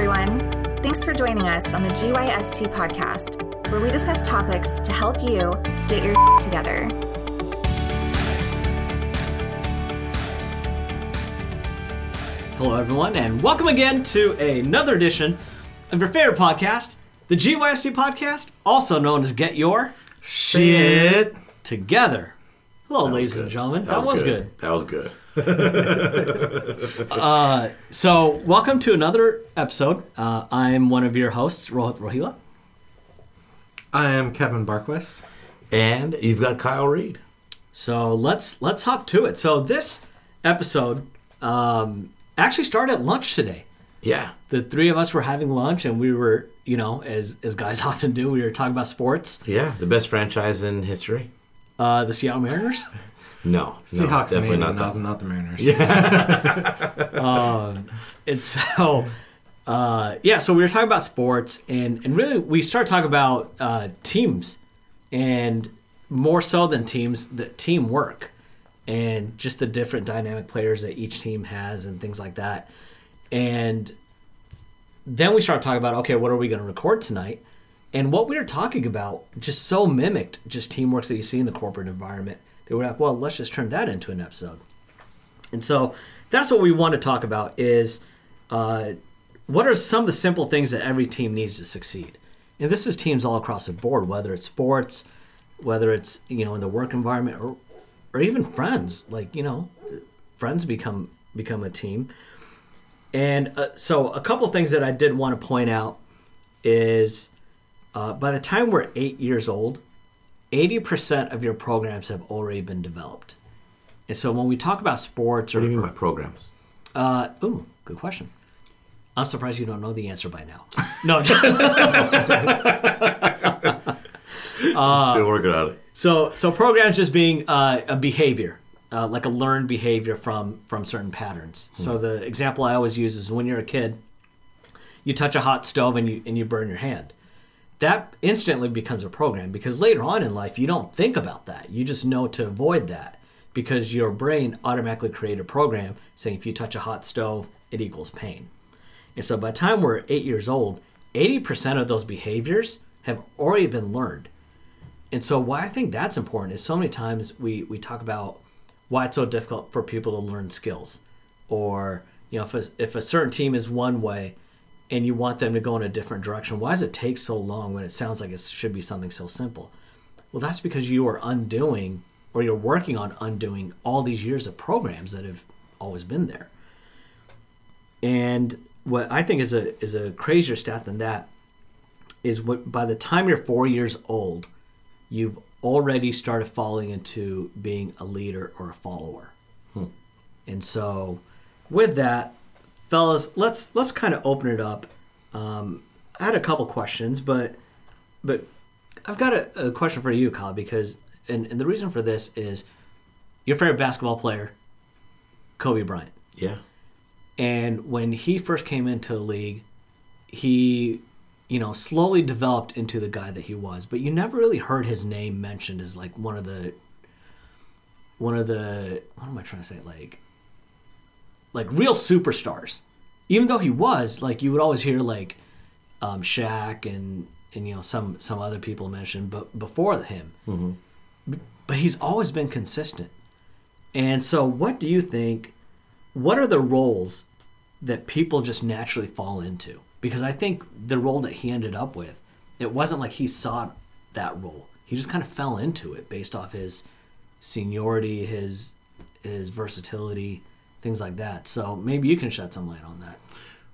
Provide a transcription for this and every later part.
everyone. Thanks for joining us on the GYST podcast, where we discuss topics to help you get your together. Hello, everyone, and welcome again to another edition of your favorite podcast, the GYST podcast, also known as Get Your Shit. Together. Hello, ladies and gentlemen. That, was, good. That was good. So, welcome to another episode. Uh, I'm one of your hosts, Rohit Rohila. I am Kevin Barquist. And you've got Kyle Reed. So let's let's hop to it. So this episode um, actually started at lunch today. Yeah. The three of us were having lunch, and we were, you know, as as guys often do, we were talking about sports. Yeah. The best franchise in history. Uh, the Seattle Mariners. No. no Seahawks, definitely maybe, not not, that. not, the Mariners. Yeah. And so, uh, yeah, so we were talking about sports, and, and really we start talking about uh, teams, and more so than teams, the teamwork, and just the different dynamic players that each team has, and things like that. And then we start talking about, okay, what are we going to record tonight? And what we were talking about just so mimicked just teamwork that you see in the corporate environment. They were like, well, let's just turn that into an episode. And so that's what we want to talk about is uh, what are some of the simple things that every team needs to succeed? And this is teams all across the board, whether it's sports, whether it's you know in the work environment, or or even friends. Like you know, friends become become a team. And uh, so a couple things that I did want to point out is uh, by the time we're eight years old, eighty percent of your programs have already been developed. And so when we talk about sports or What do you mean by programs? uh, ooh, good question. I'm surprised you don't know the answer by now. No, Still working on it. so so programs just being uh, a behavior, uh, like a learned behavior from from certain patterns. So the example I always use is when you're a kid, you touch a hot stove and you and you burn your hand. That instantly becomes a program because later on in life you don't think about that. You just know to avoid that because your brain automatically created a program saying if you touch a hot stove, it equals pain. And so by the time we're eight years old, 80% of those behaviors have already been learned. And so why I think that's important is so many times we, we talk about why it's so difficult for people to learn skills. Or, you know, if a, if a certain team is one way and you want them to go in a different direction, why does it take so long when it sounds like it should be something so simple? Well, that's because you are undoing or you're working on undoing all these years of programs that have always been there. And what I think is a is a crazier stat than that is what by the time you're four years old, you've already started falling into being a leader or a follower. Hmm. And so, with that, fellas, let's let's kind of open it up. Um, I had a couple questions, but but I've got a, a question for you, Kyle, because and, and the reason for this is your favorite basketball player, Kobe Bryant. Yeah. And when he first came into the league, he, you know, slowly developed into the guy that he was. But you never really heard his name mentioned as like one of the, one of the, what am I trying to say? Like, like real superstars. Even though he was, like, you would always hear like, um, Shaq and and you know some some other people mentioned, but before him. B- But he's always been consistent. And so, what do you think? What are the roles that people just naturally fall into? Because I think the role that he ended up with, it wasn't like he sought that role. He just kind of fell into it based off his seniority, his his versatility, things like that. So maybe you can shed some light on that.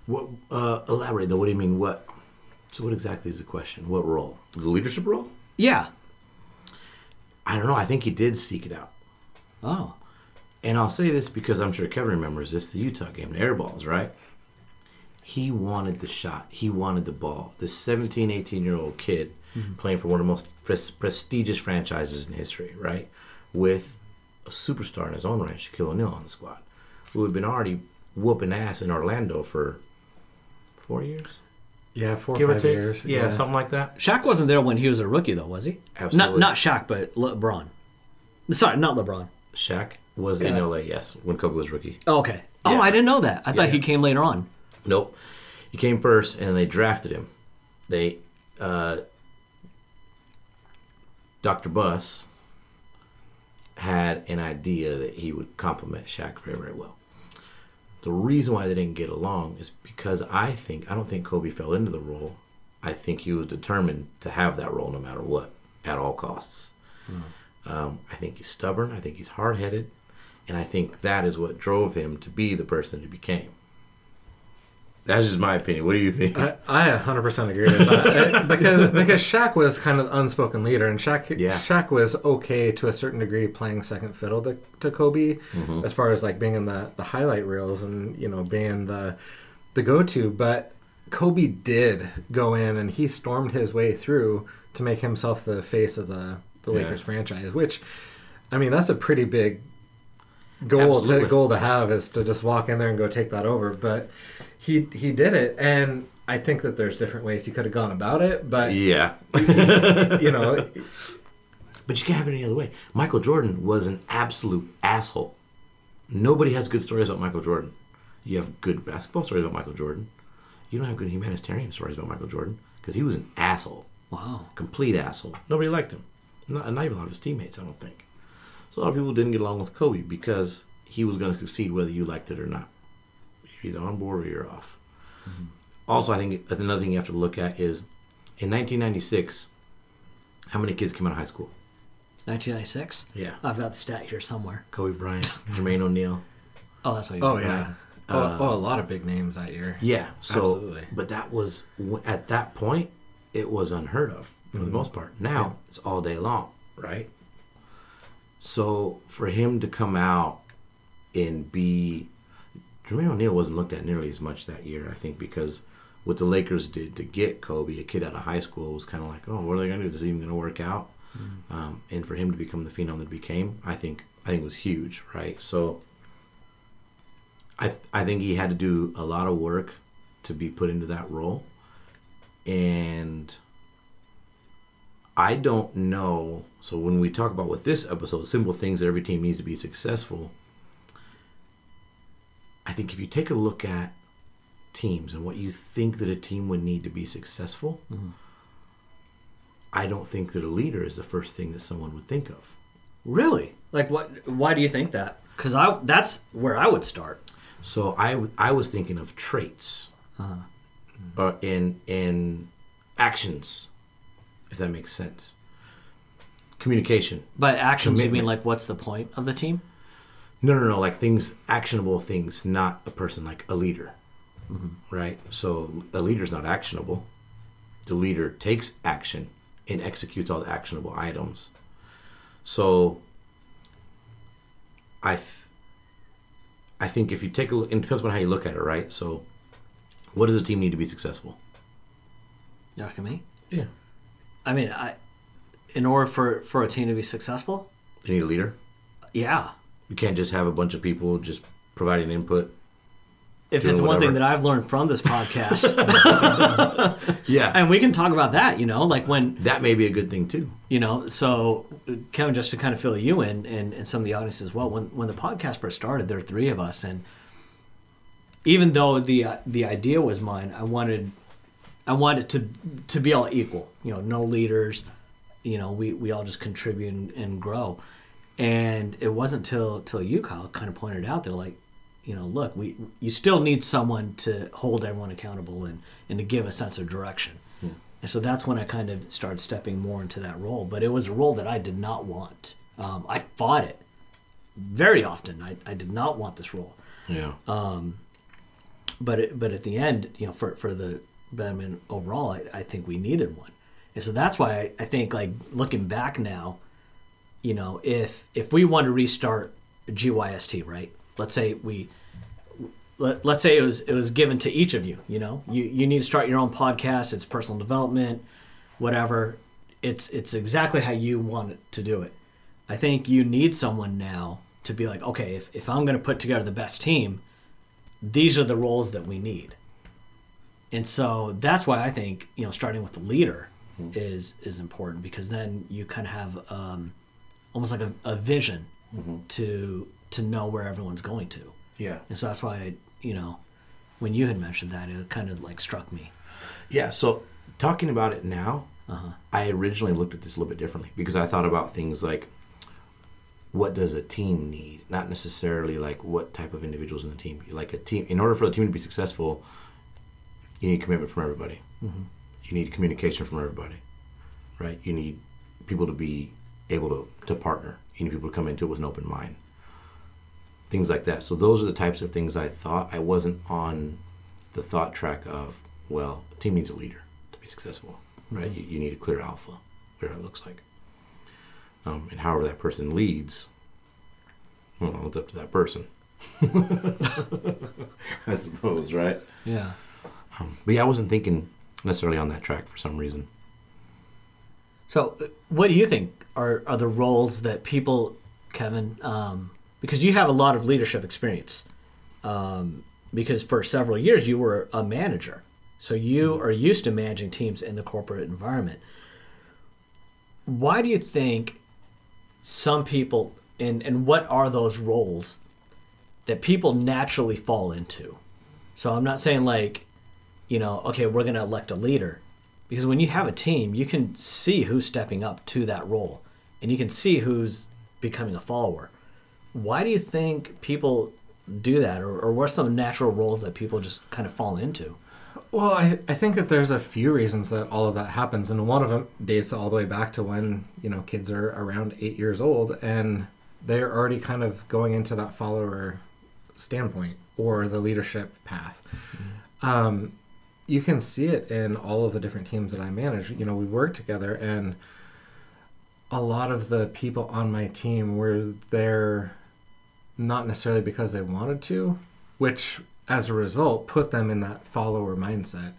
What? Uh, elaborate though. What do you mean? What? So what exactly is the question? What role? The leadership role? Yeah. I don't know. I think he did seek it out. Oh. And I'll say this because I'm sure Kevin remembers this the Utah game, the air balls, right? He wanted the shot. He wanted the ball. This 17, 18 year old kid playing for one of the most pres- prestigious franchises in history, right? With a superstar in his own right, Shaquille O'Neal, on the squad, who had been already whooping ass in Orlando for four years, Yeah, four or give or five take. years. Yeah, something like that. Shaq wasn't there when he was a rookie, though, was he? Absolutely. Not not Shaq, but LeBron. Sorry, not LeBron. Shaq was in LA, yes, when Kobe was rookie. Oh, okay. Oh, I didn't know that. I thought he came later on. Nope. he came first, and they drafted him. They, uh, Dr. Buss had an idea that he would complement Shaq very, very well. The reason why they didn't get along is because I think I don't think Kobe fell into the role. I think he was determined to have that role no matter what, at all costs. Um, I think he's stubborn. I think he's hard headed, and I think that is what drove him to be the person he became. That's just my opinion. What do you think? I, I 100% agree with that because because Shaq was kind of the unspoken leader, and Shaq Yeah. Shaq was okay to a certain degree playing second fiddle to, to Kobe, mm-hmm. as far as like being in the, the highlight reels and you know being the the go to. But Kobe did go in and he stormed his way through to make himself the face of the the Yeah. Lakers franchise, which I mean that's a pretty big goal Absolutely. to goal to have is to just walk in there and go take that over. But he he did it, and I think that there's different ways he could have gone about it. But yeah, you know, but you can't have it any other way. Michael Jordan was an absolute asshole. Nobody has good stories about Michael Jordan. You have good basketball stories about Michael Jordan. You don't have good humanitarian stories about Michael Jordan because he was an asshole. Wow. complete asshole. Nobody liked him. Not, not even a lot of his teammates, I don't think. So a lot of people didn't get along with Kobe because he was going to succeed whether you liked it or not. You're either on board or you're off. Mm-hmm. Also, I think that's another thing you have to look at is in 1996, how many kids came out of high school? 1996. Yeah. I've got the stat here somewhere. Kobe Bryant, Jermaine O'Neal. Oh, that's what you oh yeah, right. oh, oh, a lot of big names that year. Yeah. So, Absolutely. but that was at that point, it was unheard of for the mm-hmm. most part. Now it's all day long, right? So for him to come out and be, Jermaine O'Neal wasn't looked at nearly as much that year. I think because what the Lakers did to get Kobe, a kid out of high school, was kind of like, oh, what are they going to do? Is this even going to work out? Um, and for him to become the phenom that he became, I think, I think was huge, right? So. I I think he had to do a lot of work to be put into that role, and I don't know. So when we talk about with this episode, simple things that every team needs to be successful, I think if you take a look at teams and what you think that a team would need to be successful, mm-hmm. I don't think that a leader is the first thing that someone would think of. Really? Like what? Why do you think that? Because I that's where I would start. So I, w- I was thinking of traits, uh-huh. or in in actions, if that makes sense. Communication. But actions, you mean like what's the point of the team? No, no, no. Like things, actionable things, not a person. Like a leader, mm-hmm. right? So a leader's not actionable. The leader takes action and executes all the actionable items. So I, th- I think if you take a look, it depends on how you look at it, right? So, what does a team need to be successful? You asking me? Yeah, I mean, I in order for for a team to be successful, they need a leader. yeah. You can't just have a bunch of people just providing input. If it's one thing that I've learned from this podcast, Yeah, and we can talk about that, you know, like when that may be a good thing too. you know so kevin just to kind of fill you in and, and some of the audience as well when when the podcast first started there were three of us and even though the uh, the idea was mine i wanted i wanted to to be all equal you know no leaders you know we we all just contribute and, and grow and it wasn't till till you kyle kind of pointed out they're like you know look we you still need someone to hold everyone accountable and and to give a sense of direction and so that's when I kind of started stepping more into that role. But it was a role that I did not want. Um, I fought it very often. I, I did not want this role. Yeah, Um, But it, but at the end, you know, for, for the Batman overall, I, I think we needed one. And so that's why I, I think like looking back now, you know, if if we want to restart GYST, right? Let's say we let, let's say it was it was given to each of you you know? You you need to start your own podcast it's personal development whatever. It's it's exactly how you want it to do it. I think you need someone now to be like okay if, if i'm going to put together the best team these are the roles that we need. And so that's why i think you know starting with the leader is is important because then you kind of have um, almost like a, a vision to to know where everyone's going to yeah. and so that's why I, you know, when you had mentioned that, it kind of like struck me. Yeah, so talking about it now, Uh-huh. I originally looked at this a little bit differently because I thought about things like what does a team need, not necessarily like what type of individuals in the team. Like a team, in order for the team to be successful, you need commitment from everybody. You need communication from everybody, right? You need people to be able to, to partner. You need people to come into it with an open mind. Things like that. So those are the types of things I thought. I wasn't on the thought track of, well, a team needs a leader to be successful, right? You, you need a clear alpha, whatever it looks like. Um, and however that person leads, well, it's up to that person. I suppose, right? Yeah. But yeah, I wasn't thinking necessarily on that track for some reason. So, uh, what do you think are, are the roles that people, Kevin, um, because you have a lot of leadership experience, um, because for several years you were a manager. So, you are used to managing teams in the corporate environment. Why do you think some people, and, and what are those roles that people naturally fall into? So, I'm not saying like, you know, okay, we're going to elect a leader. Because when you have a team, you can see who's stepping up to that role and you can see who's becoming a follower. Why do you think people do that? Or, or what are some natural roles that people just kind of fall into? Well, I, I think that there's a few reasons that all of that happens, and one of them dates all the way back to when you know kids are around eight years old and they're already kind of going into that follower standpoint or the leadership path. Um, you can see it in all of the different teams that I manage. You know, we work together, and a lot of the people on my team were there not necessarily because they wanted to, which as a result put them in that follower mindset.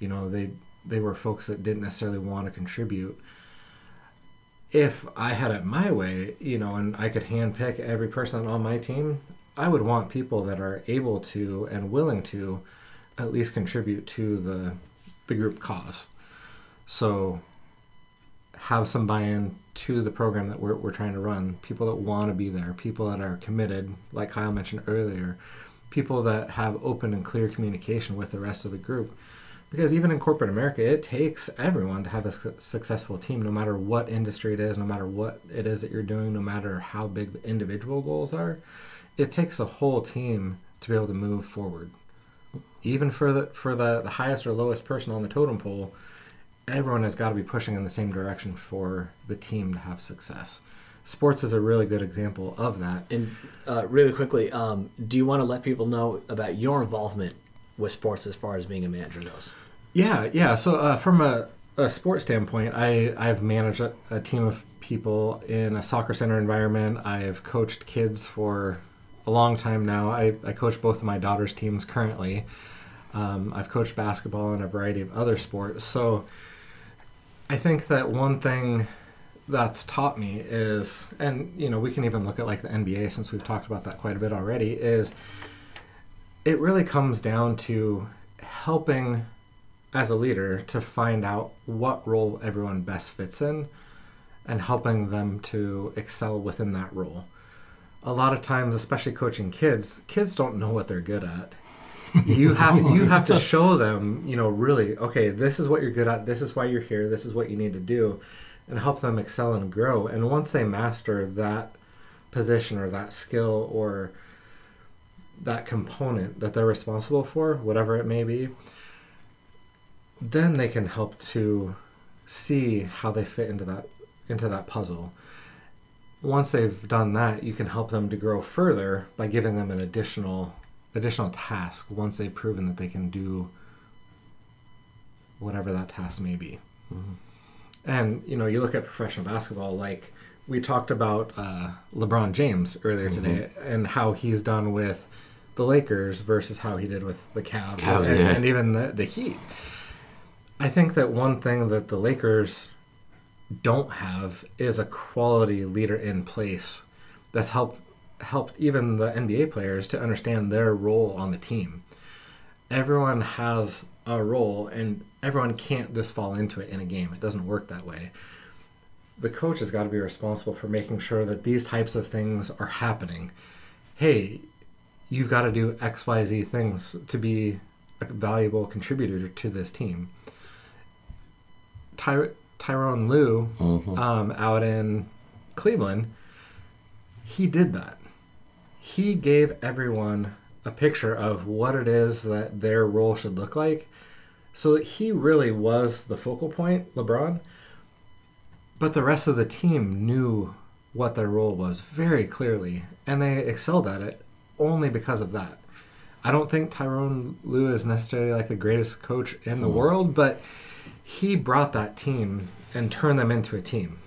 You know, they they were folks that didn't necessarily want to contribute. If I had it my way, you know, and I could handpick every person on my team, I would want people that are able to and willing to at least contribute to the the group cause. So have some buy-in to the program that we're, we're trying to run. People that want to be there people that are committed like kyle mentioned earlier people that have open and clear communication with the rest of the group. Because even in corporate america it takes everyone to have a su- successful team no matter what industry it is no matter what it is that you're doing no matter how big the individual goals are. It takes a whole team to be able to move forward even for the for the, the highest or lowest person on the totem pole everyone has got to be pushing in the same direction for the team to have success. Sports is a really good example of that. And uh, really quickly, um, do you want to let people know about your involvement with sports as far as being a manager goes? Yeah, yeah. So uh, from a, a sports standpoint, I I've managed a, a team of people in a soccer center environment. I've coached kids for a long time now. I, I coach both of my daughter's teams currently. Um, I've coached basketball and a variety of other sports. So I think that one thing that's taught me is, and you know, we can even look at like the NBA since we've talked about that quite a bit already, is it really comes down to helping as a leader to find out what role everyone best fits in and helping them to excel within that role. A lot of times, especially coaching kids, kids don't know what they're good at you have you have to show them you know really okay this is what you're good at this is why you're here this is what you need to do and help them excel and grow. And once they master that position or that skill or that component that they're responsible for whatever it may be then they can help to see how they fit into that into that puzzle. Once they've done that you can help them to grow further by giving them an additional additional task once they've proven that they can do whatever that task may be. And you know, you look at professional basketball, like we talked about uh, LeBron James earlier today, and how he's done with the Lakers versus how he did with the Cavs, Cavs, and, yeah. and even the, the Heat. I think that one thing that the Lakers don't have is a quality leader in place that's helped helped even the NBA players to understand their role on the team. Everyone has a role and everyone can't just fall into it in a game. It doesn't work that way. The coach has got to be responsible for making sure that these types of things are happening. Hey, you've got to do X, Y, Z things to be a valuable contributor to this team. Ty- Tyronn Lue, um, out in Cleveland, he did that. He gave everyone a picture of what it is that their role should look like. So that he really was the focal point, LeBron. But the rest of the team knew what their role was very clearly, and they excelled at it only because of that. I don't think Tyronn Lue is necessarily like the greatest coach in the hmm. world, but he brought that team and turned them into a team.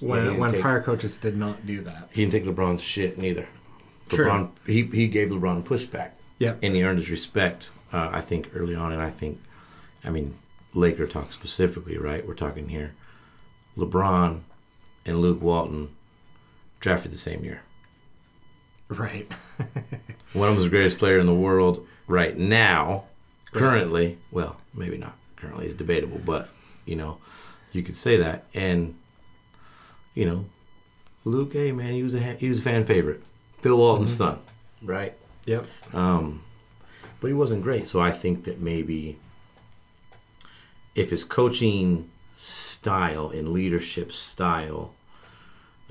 When, he didn't when take- prior coaches did not do that. He didn't take LeBron's shit neither. True. LeBron, he, he gave LeBron pushback. Yep. And he earned his respect, uh, I think, early on. And I think, I mean, Laker talk specifically, right? We're talking here. LeBron and Luke Walton drafted the same year. Right. One of them is the greatest player in the world right now. Currently, well, maybe not currently. It's debatable, but you know, you could say that. And you know, Luke, hey man, he was a he was a fan favorite. Phil Walton's son, right? Yep. Um, but he wasn't great. So I think that maybe if his coaching style and leadership style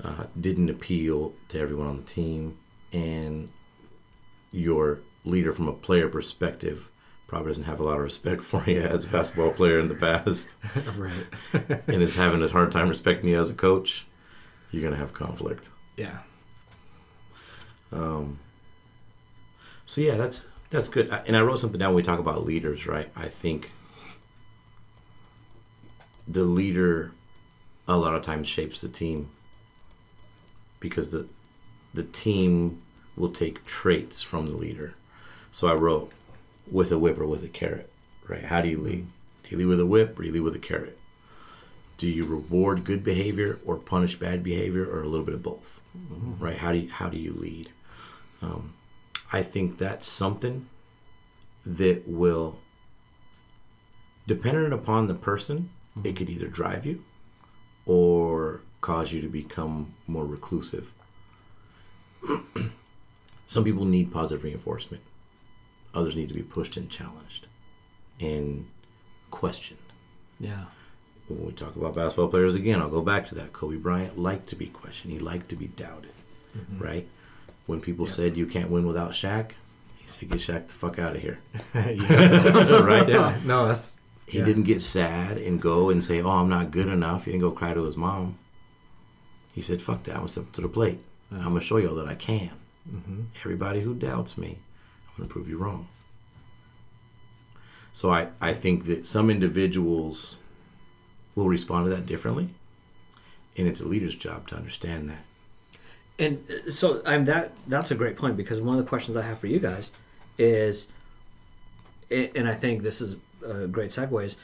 uh, didn't appeal to everyone on the team, and your leader from a player perspective probably doesn't have a lot of respect for you as a basketball player in the past, right. and is having a hard time respecting you as a coach, you're gonna have conflict. Yeah. Um, so yeah, that's that's good. And I wrote something down when we talk about leaders, right? I think the leader a lot of times shapes the team because the the team will take traits from the leader. So I wrote with a whip or with a carrot, right? How do you lead? Do you lead with a whip or do you lead with a carrot? Do you reward good behavior or punish bad behavior or a little bit of both? Mm-hmm. Right? How do you, how do you lead? Um, I think that's something that will, dependent upon the person, it could either drive you or cause you to become more reclusive. Some people need positive reinforcement, others need to be pushed and challenged and questioned. Yeah. When we talk about basketball players again, I'll go back to that. Kobe Bryant liked to be questioned, he liked to be doubted, mm-hmm. right? When people said you can't win without Shaq, he said, "Get Shaq the fuck out of here." yeah. right? Yeah. No, that's He yeah. didn't get sad and go and say, "Oh, I'm not good enough." He didn't go cry to his mom. He said, "Fuck that! I'm gonna step up to the plate. I'm gonna show y'all that I can. Mm-hmm. Everybody who doubts me, I'm gonna prove you wrong." So I, I think that some individuals will respond to that differently, and it's a leader's job to understand that. And uh, so I'm that that's a great point because one of the questions I have for you guys is and I think this is a great segue is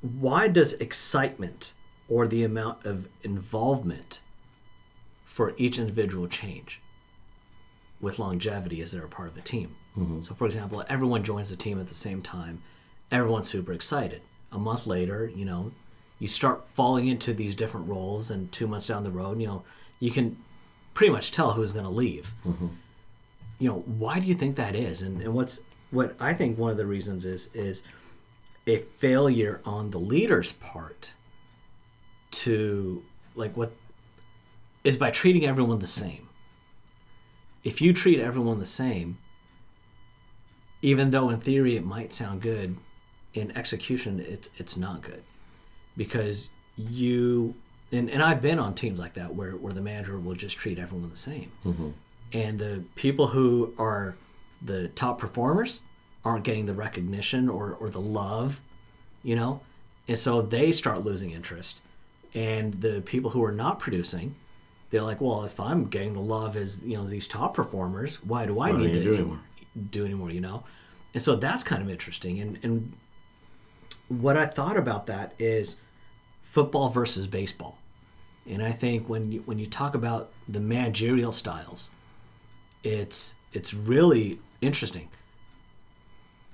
why does excitement or the amount of involvement for each individual change with longevity as they're a part of a team? So for example, everyone joins the team at the same time. Everyone's super excited. A month later, you know, you start falling into these different roles and 2 months down the road, you know, you can pretty much tell who's going to leave. Mm-hmm. You know, why do you think that is? And, and what's what I think one of the reasons is is a failure on the leader's part to like what is by treating everyone the same. If you treat everyone the same, even though in theory it might sound good, in execution it's it's not good because you and, and I've been on teams like that where, where the manager will just treat everyone the same. Mm-hmm. And the people who are the top performers aren't getting the recognition or, or the love, you know? And so they start losing interest. And the people who are not producing, they're like, well, if I'm getting the love as, you know, these top performers, why do I Why need to do anymore? do anymore, you know? And so that's kind of interesting. And, and what I thought about that is football versus baseball. And I think when you, when you talk about the managerial styles, it's it's really interesting.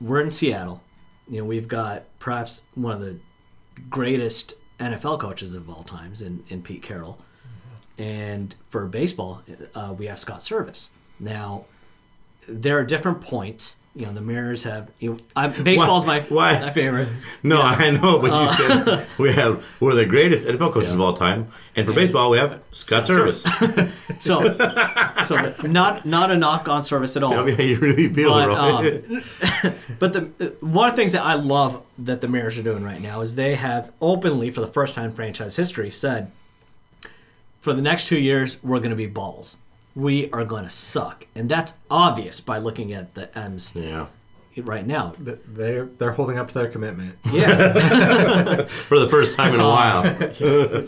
We're in Seattle. You know, we've got perhaps one of the greatest NFL coaches of all times in, in Pete Carroll. And for baseball, uh, we have Scott Servais. Now, there are different points. You know, the Mariners have. You know, I, baseball's Why- my why? my favorite. No, I know, but Uh. you said we have one of the greatest NFL coaches of all time, and for baseball we have Scott Servais. So, so not not a knock on Servais at all. Tell me how you really feel, But, um, But the one of the things that I love that the Mariners are doing right now is they have openly, for the first time in franchise history, said, for the next two years, we're going to be balls. We are going to suck, and that's obvious by looking at the M's yeah, right now. They're they're holding up to their commitment. Yeah, for the first time in a Uh, while.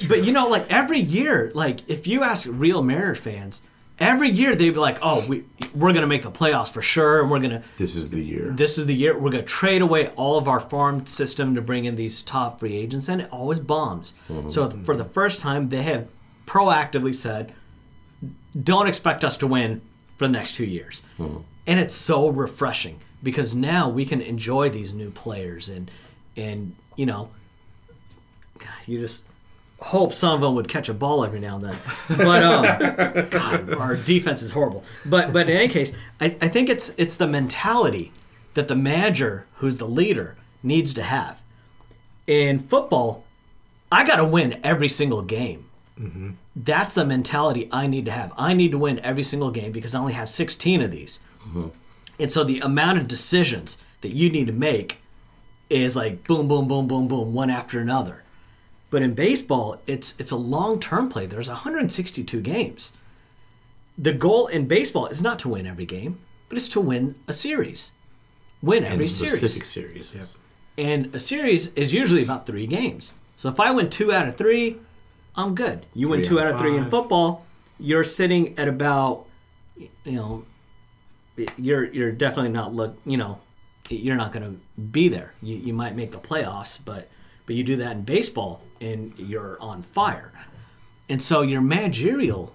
but you know, like every year, like if you ask real Mariners fans, every year they'd be like, "Oh, we we're going to make the playoffs for sure, and we're going to This is the year. this is the year we're going to trade away all of our farm system to bring in these top free agents, and it always bombs. So for the first time, they have proactively said, "Don't expect us to win for the next two years," and it's so refreshing because now we can enjoy these new players and and you know, God, you just hope some of them would catch a ball every now and then. But um, God, our defense is horrible. But but in any case, I, I think it's it's the mentality that the manager, who's the leader, needs to have. In football, I got to win every single game. Mm-hmm. That's the mentality I need to have. I need to win every single game because I only have 16 of these. Mm-hmm. And so the amount of decisions that you need to make is like boom, boom, boom, boom, boom, one after another. But in baseball, it's it's a long term play. There's 162 games. The goal in baseball is not to win every game, but it's to win a series. Win and every specific series. series. And a series is usually about three games. So if I win two out of three, I'm good. You win Three two out of three in football, you're sitting at about, you know, you're you're definitely not look. You know, you're not going to be there. You you might make the playoffs, but but you do that in baseball and you're on fire. And so your managerial,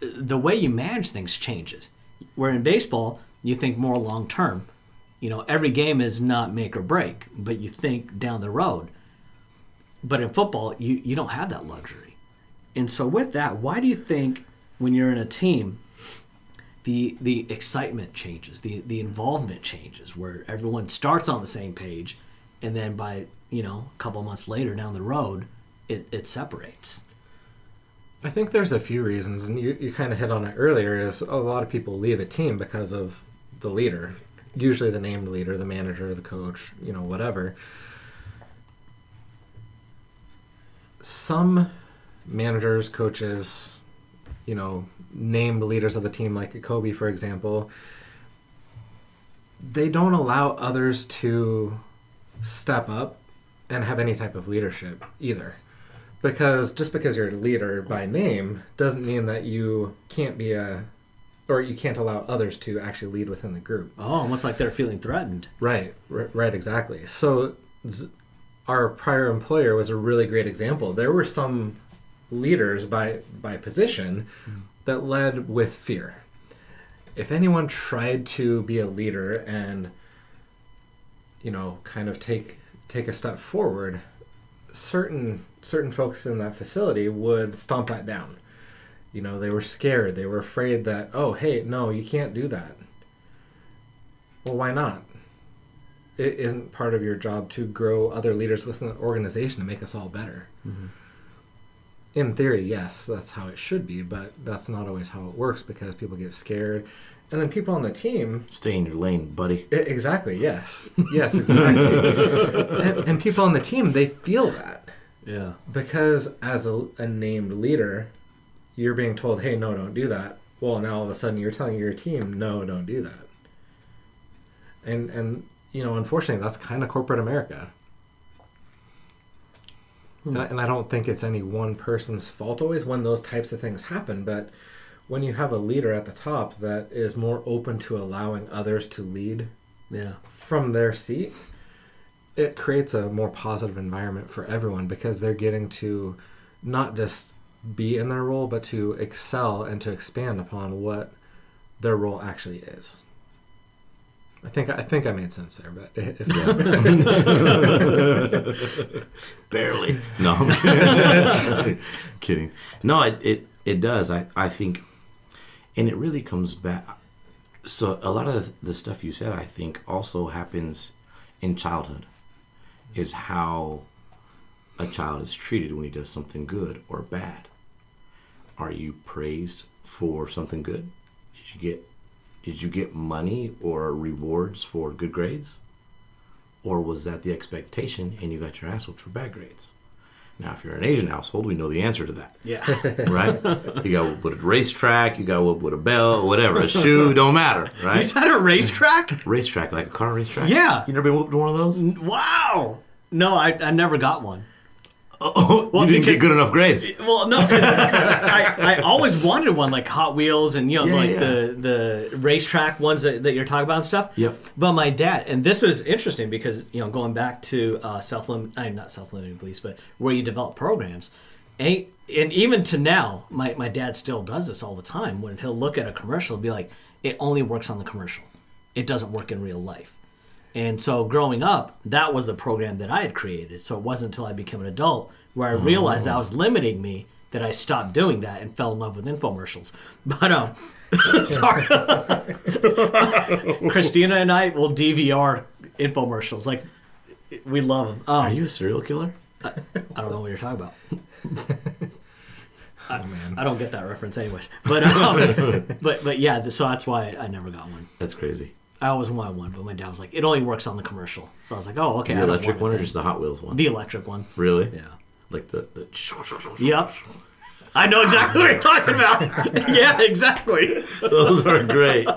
the way you manage things changes. Where in baseball, you think more long term. You know, every game is not make or break, but you think down the road. But in football, you, you don't have that luxury. And so with that, why do you think when you're in a team, the the excitement changes, the the involvement changes, where everyone starts on the same page, and then by you know a couple months later down the road, it, it separates. I think there's a few reasons, and you, you kind of hit on it earlier. Is a lot of people leave a team because of the leader, usually the named leader, the manager, the coach, you know, whatever. Some managers, coaches, you know, named leaders of the team, like Kobe, for example, they don't allow others to step up and have any type of leadership either. Because just because you're a leader by name doesn't mean that you can't be a or you can't allow others to actually lead within the group. Oh, almost like they're feeling threatened. right r- right exactly. So our prior employer was a really great example. There were some leaders by by position that led with fear. If anyone tried to be a leader and you know kind of take take a step forward certain certain folks in that facility would stomp that down. You know they were scared. They were afraid that oh hey no you can't do that. Well why not it isn't part of your job to grow other leaders within the organization to make us all better mm-hmm. in theory yes that's how it should be but that's not always how it works because people get scared and then people on the team Stay in your lane, buddy. I- Exactly. Yes. Yes. Exactly. and, and people on the team they feel that Yeah. because as a, a named leader, you're being told, "Hey, no, don't do that." Well, now all of a sudden you're telling your team, "No, don't do that." And and you know, unfortunately, that's kind of corporate America. Hmm. And, I, and I don't think it's any one person's fault always when those types of things happen, but when you have a leader at the top that is more open to allowing others to lead Yeah. from their seat, it creates a more positive environment for everyone because they're getting to not just be in their role, but to excel and to expand upon what their role actually is. I think I think I made sense there, but if Barely. No, I'm kidding. kidding. No, it, it, it does. I, I think, and it really comes back. So a lot of the stuff you said, I think, also happens in childhood. Is how a child is treated when he does something good or bad. Are you praised for something good? Did you get did you get money or rewards for good grades? Or was that the expectation and you got your ass whooped for bad grades? Now, if you're an Asian household, we know the answer to that. Yeah. right? You got whooped with a racetrack, you got whooped with a belt, whatever, a shoe, don't matter, right? you said a racetrack? Racetrack, like a car racetrack. Yeah. You never been whooped in one of those? Wow. No, I, I never got one. Oh, Well, you didn't because- get good enough grades. Well, no, I, I always wanted one like Hot Wheels and you know Yeah, like yeah. the the racetrack ones that, that you're talking about and stuff. Yep. But my dad, and this is interesting because you know going back to uh, self lim, uh, not self limiting beliefs, but where you develop programs, and, and even to now, my my dad still does this all the time. When he'll look at a commercial, he'll be like, "It only works on the commercial. It doesn't work in real life." And so growing up, that was the program that I had created. So it wasn't until I became an adult where I realized that was limiting me that I stopped doing that and fell in love with infomercials. But um sorry. Christina and I will DVR infomercials. Like we love them. Um, Are you a serial killer? I don't know what you're talking about. Oh man. I don't get that reference anyways. But um, but but yeah, so that's why I never got one. That's crazy. I always wanted one, but my dad was like, "It only works on the commercial." So I was like, "Oh, okay." The don't electric one or just the Hot Wheels one? the electric one. really? Yeah. Like the, the Yep. I know exactly what you're talking about. yeah, exactly. Those are great.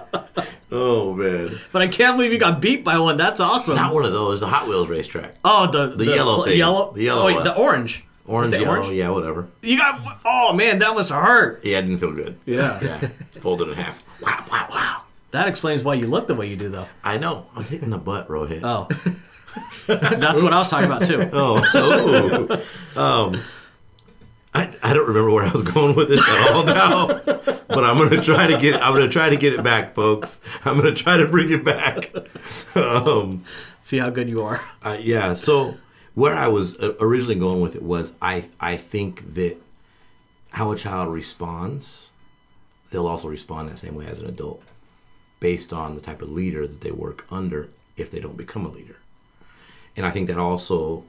Oh man. But I can't believe you got beat by one. That's awesome. Not one of those, the Hot Wheels racetrack. oh, the The yellow thing. yellow, The yellow oh, wait, the orange, Orange, The yellow, orange? yeah, whatever. You got. Oh man, that must have hurt. Yeah, it didn't feel good. Yeah. Yeah. Folded in half. Wow, wow, wow. That explains why you look the way you do, though. I know. I was hitting the butt, Rohit. Oh, that's what I was talking about too. Oh, oh. um, I, I don't remember where I was going with this at all now, but I'm gonna try to get I'm gonna try to get it back, folks. I'm gonna try to bring it back. Um, See how good you are. uh, yeah. So where I was uh, originally going with it was I I think that how a child responds, they'll also respond that same way as an adult, based on the type of leader that they work under. If they don't become a leader, and I think that also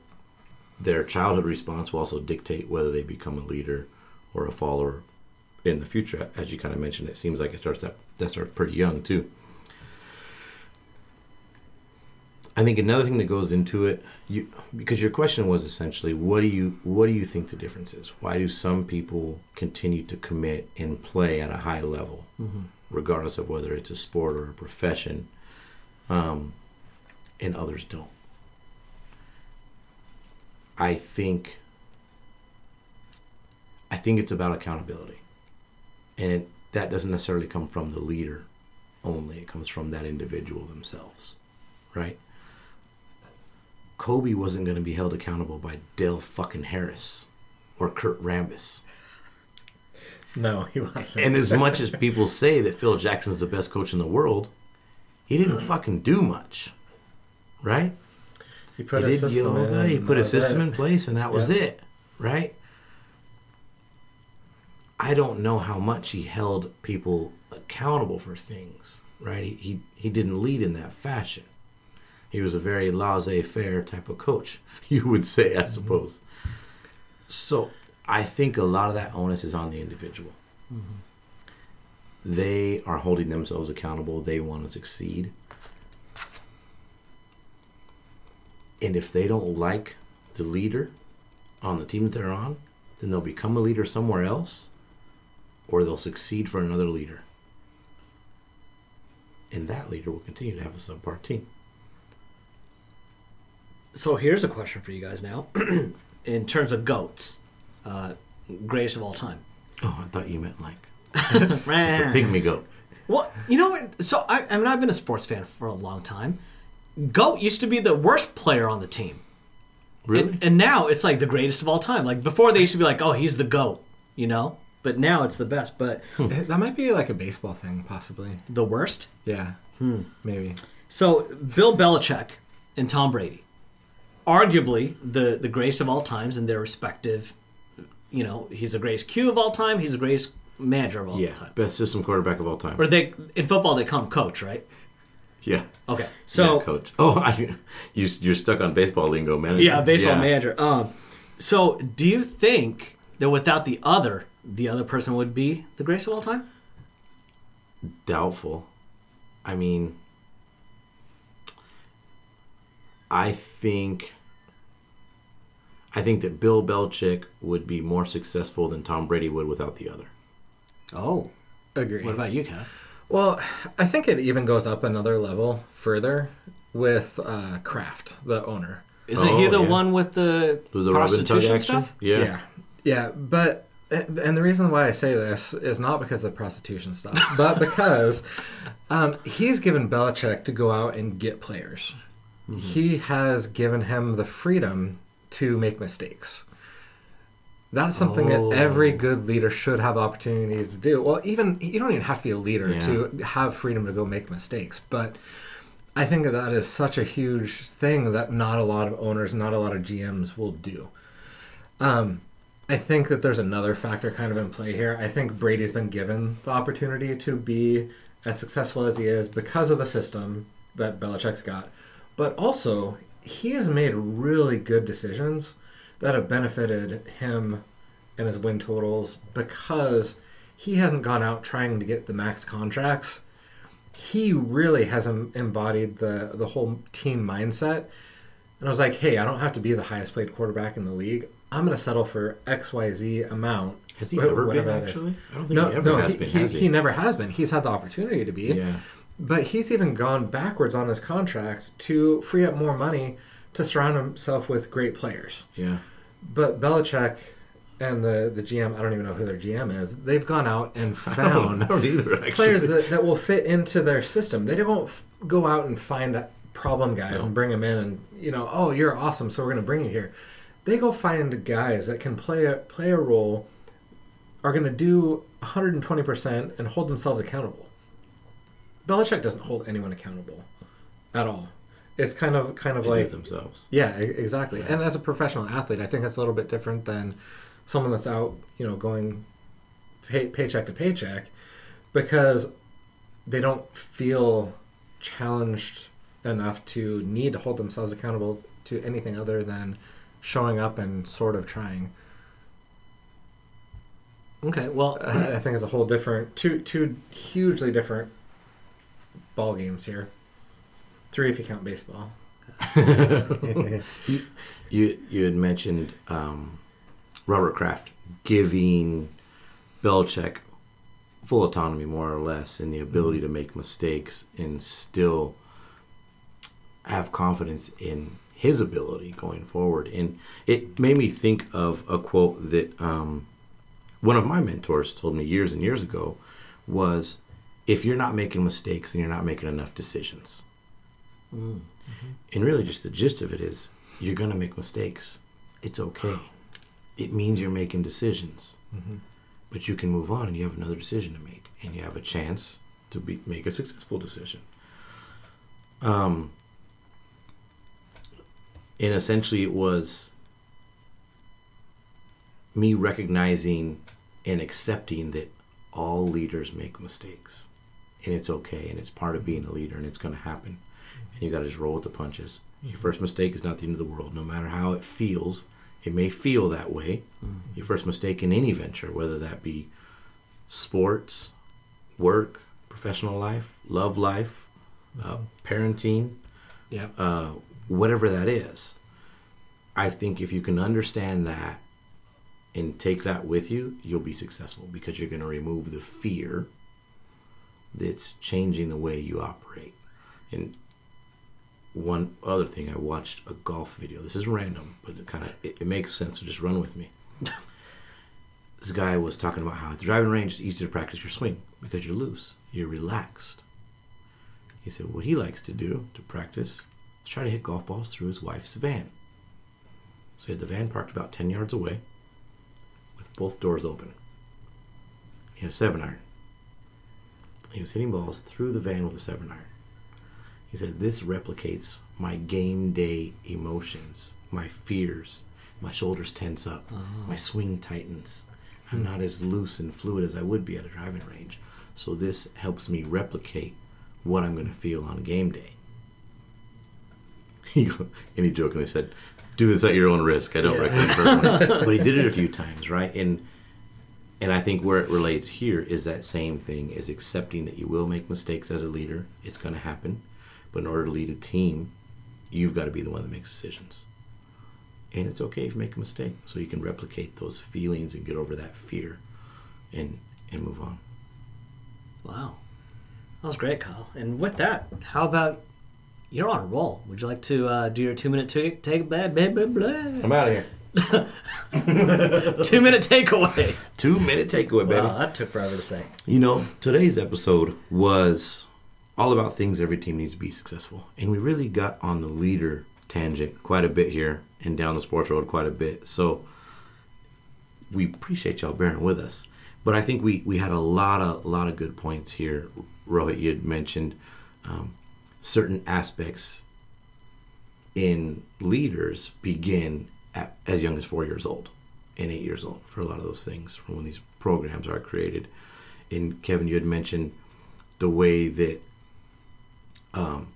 their childhood response will also dictate whether they become a leader or a follower in the future. As you kind of mentioned, it seems like it starts that that starts pretty young too. I think another thing that goes into it, you because your question was essentially, what do you what do you think the difference is? Why do some people continue to commit and play at a high level, mm-hmm. Regardless of whether it's a sport or a profession, um, and others don't? I think I think it's about accountability. And it, that doesn't necessarily come from the leader only. It comes from that individual themselves. Right? Kobe wasn't going to be held accountable by Del fucking Harris or Kurt Rambis. No, he wasn't. And as much as people say that Phil Jackson's the best coach in the world, he didn't fucking do much. Right? he put he a did system yoga, in. he put a system it. in place, and that was Yeah. it, right? I don't know how much he held people accountable for things, right? He, he, he didn't lead in that fashion. He was a very laissez faire type of coach, you would say, Mm-hmm. I suppose. So I think a lot of that onus is on the individual. Mm-hmm. They are holding themselves accountable, they want to succeed. And if they don't like the leader on the team that they're on, then they'll become a leader somewhere else or they'll succeed for another leader. And that leader will continue to have a subpar team. So here's a question for you guys now. In terms of goats, uh, greatest of all time. Oh, I thought you meant like Well, pygmy goat. Well, you know? So I, I mean, I've been a sports fan for a long time. Goat used to be the worst player on the team. Really? And, and now it's like the greatest of all time. Like before, they used to be like, "Oh, he's the goat," you know. But now it's the best. But That might be like a baseball thing, possibly. the worst. Yeah. Hmm. Maybe. So Bill Belichick and Tom Brady, arguably the the greatest of all times in their respective. You know, he's the greatest Q of all time. He's the greatest manager of all Yeah, time. best system quarterback of all time. Or they in football they call him coach, right? yeah. Okay. So yeah, coach. Oh, I, you you're stuck on baseball lingo, manager. Yeah, baseball Yeah. manager. Um, so do you think that without the other, the other person would be the greatest of all time? Doubtful. I mean, I think. I think that Bill Belichick would be more successful than Tom Brady would without the other. Oh, Agree. what about you, Kev? Well, I think it even goes up another level further with uh, Kraft, the owner. Isn't Oh, he the yeah. one with the, With the prostitution action? stuff? Yeah. yeah, Yeah, But and the reason why I say this is not because of the prostitution stuff, but because um, he's given Belichick to go out and get players. He has given him the freedom to make mistakes. That's something Oh. that every good leader should have the opportunity to do. Well, even you don't even have to be a leader Yeah. to have freedom to go make mistakes, but I think that that is such a huge thing that not a lot of owners, not a lot of GMs will do. Um, I think that there's another factor kind of in play here. I think Brady's been given the opportunity to be as successful as he is because of the system that Belichick's got, but also he has made really good decisions that have benefited him and his win totals because he hasn't gone out trying to get the max contracts. He really has embodied the the whole team mindset. And I was like, hey, I don't have to be the highest paid quarterback in the league. I'm going to settle for X, Y, Z amount. Has he ever been, whatever actually? I don't think No, he ever no, has he, been, he, has he? he never has been. He's had the opportunity to be. Yeah. But he's even gone backwards on his contract to free up more money to surround himself with great players. Yeah. But Belichick and the, the GM, I don't even know who their GM is, they've gone out and I don't, found I don't either, players that, that will fit into their system. They don't f- go out and find problem guys and bring them in and, you know, oh, you're awesome, so we're going to bring you here. They go find guys that can play a, play a role, are going to do 120% and hold themselves accountable. Belichick doesn't hold anyone accountable at all. It's kind of kind of They like themselves. yeah, exactly. And as a professional athlete, I think that's a little bit different than someone that's out, you know, going pay, paycheck to paycheck because they don't feel challenged enough to need to hold themselves accountable to anything other than showing up and sort of trying. Okay, well, I I think it's a whole different, two two hugely different ball games here. Three if you count baseball. You you had mentioned um, Robert Kraft giving Belichick full autonomy, more or less, and the ability to make mistakes and still have confidence in his ability going forward. And it made me think of a quote that um, one of my mentors told me years and years ago was, "If you're not making mistakes, then you're not making enough decisions." Mm, mm-hmm. And really, just the gist of it is you're going to make mistakes. It's okay. It means you're making decisions. Mm-hmm. But you can move on and you have another decision to make. And you have a chance to be, make a successful decision. Um, and essentially, it was me recognizing and accepting that all leaders make mistakes. And it's okay. And it's part of being a leader. And it's going to happen and you got to just roll with the punches. Your first mistake is not the end of the world, no matter how it feels. It may feel that way. Your first mistake in any venture, whether that be sports, work, professional life, love life, uh, parenting, Yeah. uh, whatever that is. I think if you can understand that and take that with you, you'll be successful because you're going to remove the fear that's changing the way you operate. And one other thing, I watched a golf video. This is random, but it kind of it, it makes sense. So just run with me. this guy was talking about how at the driving range it's easy to practice your swing because you're loose, you're relaxed. He said what he likes to do to practice is try to hit golf balls through his wife's van. So he had the van parked about 10 yards away with both doors open. He had a seven iron. He was hitting balls through the van with a seven iron. He said, This replicates my game day emotions, my fears. My shoulders tense up, uh-huh. my swing tightens. I'm hmm. not as loose and fluid as I would be at a driving range. So this helps me replicate what I'm going to feel on game day. He go, and he jokingly said, "Do this at your own risk. I don't recommend personally." but he did it a few times, right? And and I think where it relates here is that same thing is accepting that you will make mistakes as a leader. It's going to happen, but in order to lead a team, you've got to be the one that makes decisions. And it's okay if you make a mistake, so you can replicate those feelings and get over that fear, and and move on. Wow. That was great, Kyle. And with that, how about you're on a roll? Would you like to uh, do your two minute take? Take blah blah blah blah. I'm out of here. two minute takeaway. Two minute takeaway, baby. Wow, that took forever to say. You know, today's episode was all about things every team needs to be successful. And we really got on the leader tangent quite a bit here and down the sports road quite a bit. So we appreciate y'all bearing with us. But I think we, we had a lot of a lot of good points here. Rohit, you had mentioned um, certain aspects in leaders begin at, as young as four years old and eight years old for a lot of those things from when these programs are created. And Kevin, you had mentioned the way that um,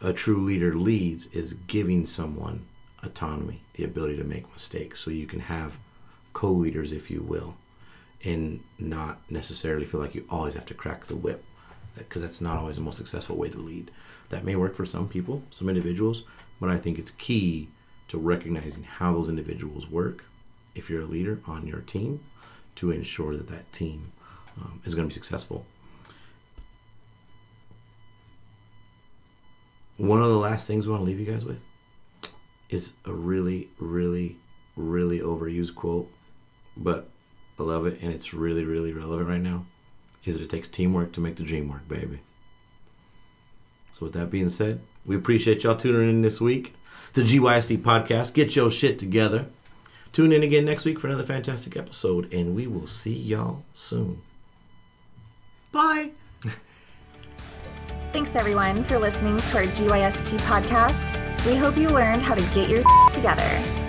a true leader leads is giving someone autonomy, the ability to make mistakes, so you can have co-leaders, if you will, and not necessarily feel like you always have to crack the whip, because that's not always the most successful way to lead. That may work for some people, some individuals, but I think it's key to recognizing how those individuals work if you're a leader on your team to ensure that that team um, is going to be successful. One of the last things we want to leave you guys with is a really, really, really overused quote, but I love it and it's really, really relevant right now. Is that it takes teamwork to make the dream work, baby. So, with that being said, we appreciate y'all tuning in this week. The GYST podcast. Get your shit together. Tune in again next week for another fantastic episode, and we will see y'all soon. Bye. Thanks everyone for listening to our GYST podcast. We hope you learned how to get your together.